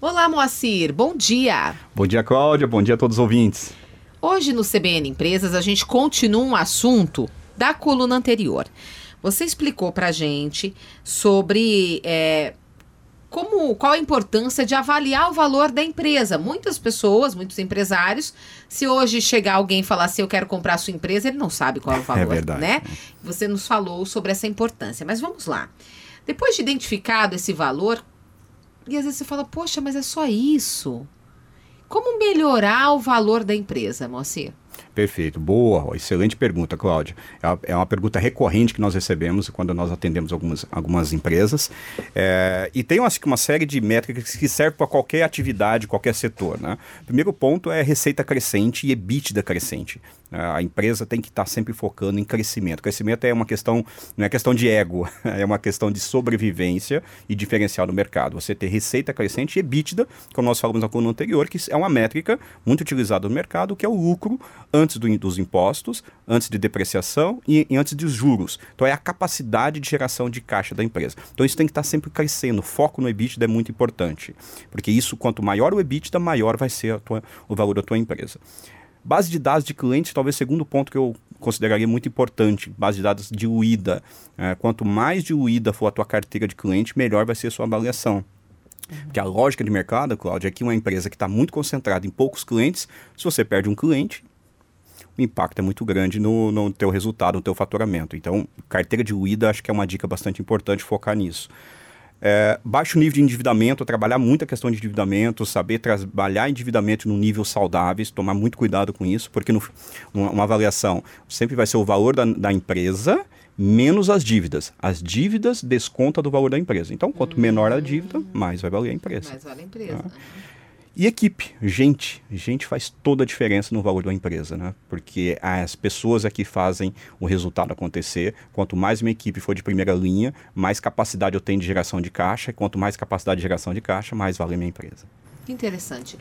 Olá, Moacir. Bom dia. Bom dia, Cláudia. Bom dia a todos os ouvintes. Hoje no CBN Empresas a gente continua um assunto da coluna anterior. Você explicou para gente sobre é, como, qual a importância de avaliar o valor da empresa. Muitas pessoas, muitos empresários, se hoje chegar alguém e falar assim, eu quero comprar a sua empresa, ele não sabe qual é o valor, é verdade, né? Você nos falou sobre essa importância. Mas vamos lá. Depois de identificado esse valor, e às vezes você fala, poxa, mas é só isso. Como melhorar o valor da empresa, Moacir? Perfeito, boa, excelente pergunta, Cláudia. É, é uma pergunta recorrente que nós recebemos quando nós atendemos algumas, algumas empresas. É, e tem uma, uma série de métricas que servem para qualquer atividade, qualquer setor. Né? Primeiro ponto é receita crescente e EBITDA crescente. A empresa tem que estar sempre focando em crescimento. Crescimento é uma questão, não é questão de ego, é uma questão de sobrevivência e diferencial no mercado. Você ter receita crescente e EBITDA, como nós falamos na coluna anterior, que é uma métrica muito utilizada no mercado, que é o lucro antes do, dos impostos, antes de depreciação e, e, antes dos juros. Então é a capacidade de geração de caixa da empresa. Então isso tem que estar sempre crescendo. O foco no EBITDA é muito importante, porque isso, quanto maior o EBITDA, maior vai ser tua, o valor da tua empresa. Base de dados de clientes, talvez segundo ponto que eu consideraria muito importante, base de dados diluída. É, quanto mais diluída for a tua carteira de cliente, melhor vai ser a sua avaliação. Porque a lógica de mercado, Cláudio, é que uma empresa que está muito concentrada em poucos clientes, se você perde um cliente, impacto é muito grande no, no teu resultado, no teu faturamento. Então, carteira diluída acho que é uma dica bastante importante focar nisso. É, baixo nível de endividamento, trabalhar muito a questão de endividamento, saber trabalhar endividamento no nível saudável, tomar muito cuidado com isso, porque no, uma, uma, avaliação sempre vai ser o valor da, da, empresa menos as dívidas. As dívidas desconta do valor da empresa. Então, quanto hum. menor a dívida, mais vai valer a empresa. Mais vale a empresa. Ah. E equipe, gente. Gente faz toda a diferença no valor da empresa, né? Porque as pessoas é que fazem o resultado acontecer. Quanto mais minha equipe for de primeira linha, mais capacidade eu tenho de geração de caixa. E quanto mais capacidade de geração de caixa, mais vale a minha empresa. Interessante.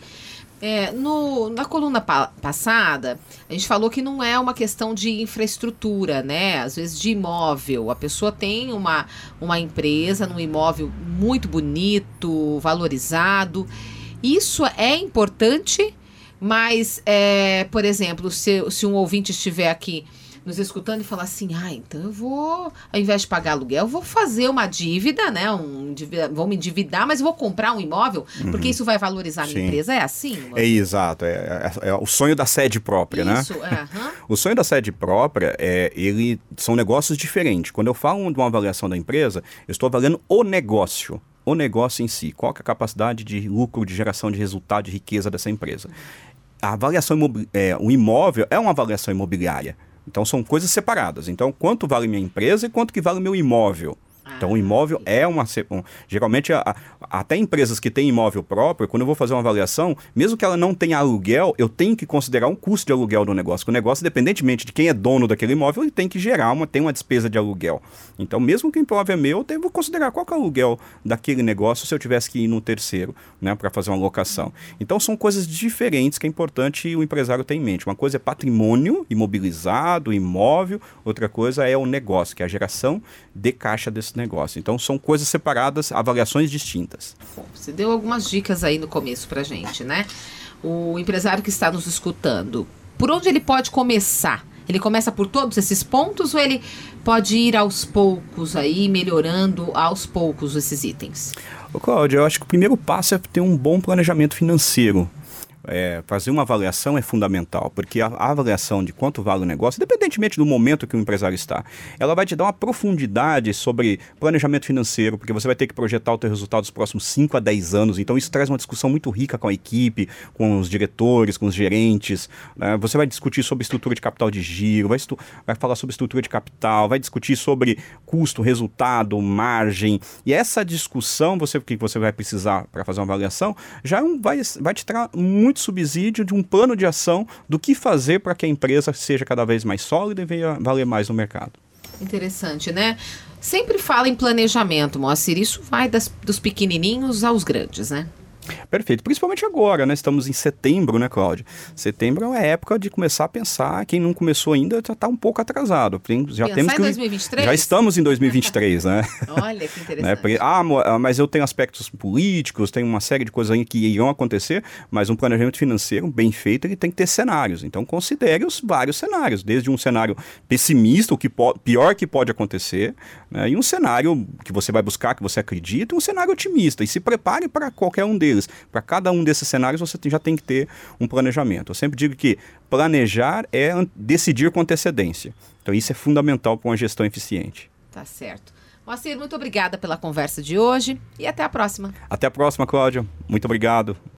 É, no, na coluna pa passada, a gente falou que não é uma questão de infraestrutura, né? Às vezes de imóvel. A pessoa tem uma, uma empresa num imóvel muito bonito, valorizado isso é importante, mas, é, por exemplo, se, se um ouvinte estiver aqui nos escutando e falar assim, ah, então eu vou, ao invés de pagar aluguel, eu vou fazer uma dívida, né? Um, vou me endividar, mas vou comprar um imóvel, uhum. porque isso vai valorizar a minha empresa. É assim? É exato. É, é, é, o sonho da sede própria, né? isso, né? Uhum. o sonho da sede própria, é, ele são negócios diferentes. Quando eu falo de uma avaliação da empresa, eu estou avaliando o negócio o negócio em si, qual é a capacidade de lucro, de geração de resultado, de riqueza dessa empresa. A avaliação é, o imóvel é uma avaliação imobiliária. Então são coisas separadas. Então, quanto vale minha empresa e quanto que vale meu imóvel? Então, o imóvel é uma. Um, geralmente, a, a, até empresas que têm imóvel próprio, quando eu vou fazer uma avaliação, mesmo que ela não tenha aluguel, eu tenho que considerar um custo de aluguel do negócio. O negócio, independentemente de quem é dono daquele imóvel, ele tem que gerar uma, tem uma despesa de aluguel. Então, mesmo que o imóvel é meu, eu devo considerar qual é o aluguel daquele negócio se eu tivesse que ir no terceiro, né, para fazer uma locação. Então, são coisas diferentes que é importante o empresário ter em mente. Uma coisa é patrimônio imobilizado, imóvel, outra coisa é o negócio, que é a geração de caixa desse negócio. Então são coisas separadas, avaliações distintas. Você deu algumas dicas aí no começo para gente, né? O empresário que está nos escutando, por onde ele pode começar? Ele começa por todos esses pontos ou ele pode ir aos poucos aí, melhorando aos poucos esses itens? Cláudio, eu acho que o primeiro passo é ter um bom planejamento financeiro é, fazer uma avaliação é fundamental, porque a, a, avaliação de quanto vale o negócio, independentemente do momento que o empresário está, ela vai te dar uma profundidade sobre planejamento financeiro, porque você vai ter que projetar o teu resultado dos próximos 5 a 10 anos, então isso traz uma discussão muito rica com a equipe, com os diretores, com os gerentes, né? você vai discutir sobre estrutura de capital de giro, vai, vai falar sobre estrutura de capital, vai discutir sobre custo, resultado, margem, e essa discussão você, que você vai precisar para fazer uma avaliação, já é vai, vai te trazer muito muito subsídio de um plano de ação do que fazer para que a empresa seja cada vez mais sólida e venha valer mais no mercado. Interessante, né? Sempre fala em planejamento, Moacir. Isso vai das, dos pequenininhos aos grandes, né? Perfeito. Principalmente agora, né? Estamos em setembro, né, Cláudio? Setembro é uma época de começar a pensar. Quem não começou ainda já está um pouco atrasado. Já Pensar temos em que, 2023? Já estamos em 2023, né? Olha que interessante. Né? Ah, mas eu tenho aspectos políticos, tem uma série de coisas aí que irão acontecer, mas um planejamento financeiro bem feito, ele tem que ter cenários. Então considere os vários cenários, desde um cenário pessimista, o que pior que pode acontecer, né? e um cenário que você vai buscar, que você acredita, um cenário otimista. E se prepare para qualquer um deles. Para cada um desses cenários, você já tem que ter um planejamento. Eu sempre digo que planejar é decidir com antecedência. Então isso é fundamental para uma gestão eficiente. Tá certo. Moacir, muito obrigada pela conversa de hoje e até a próxima. Até a próxima, Cláudia. Muito obrigado.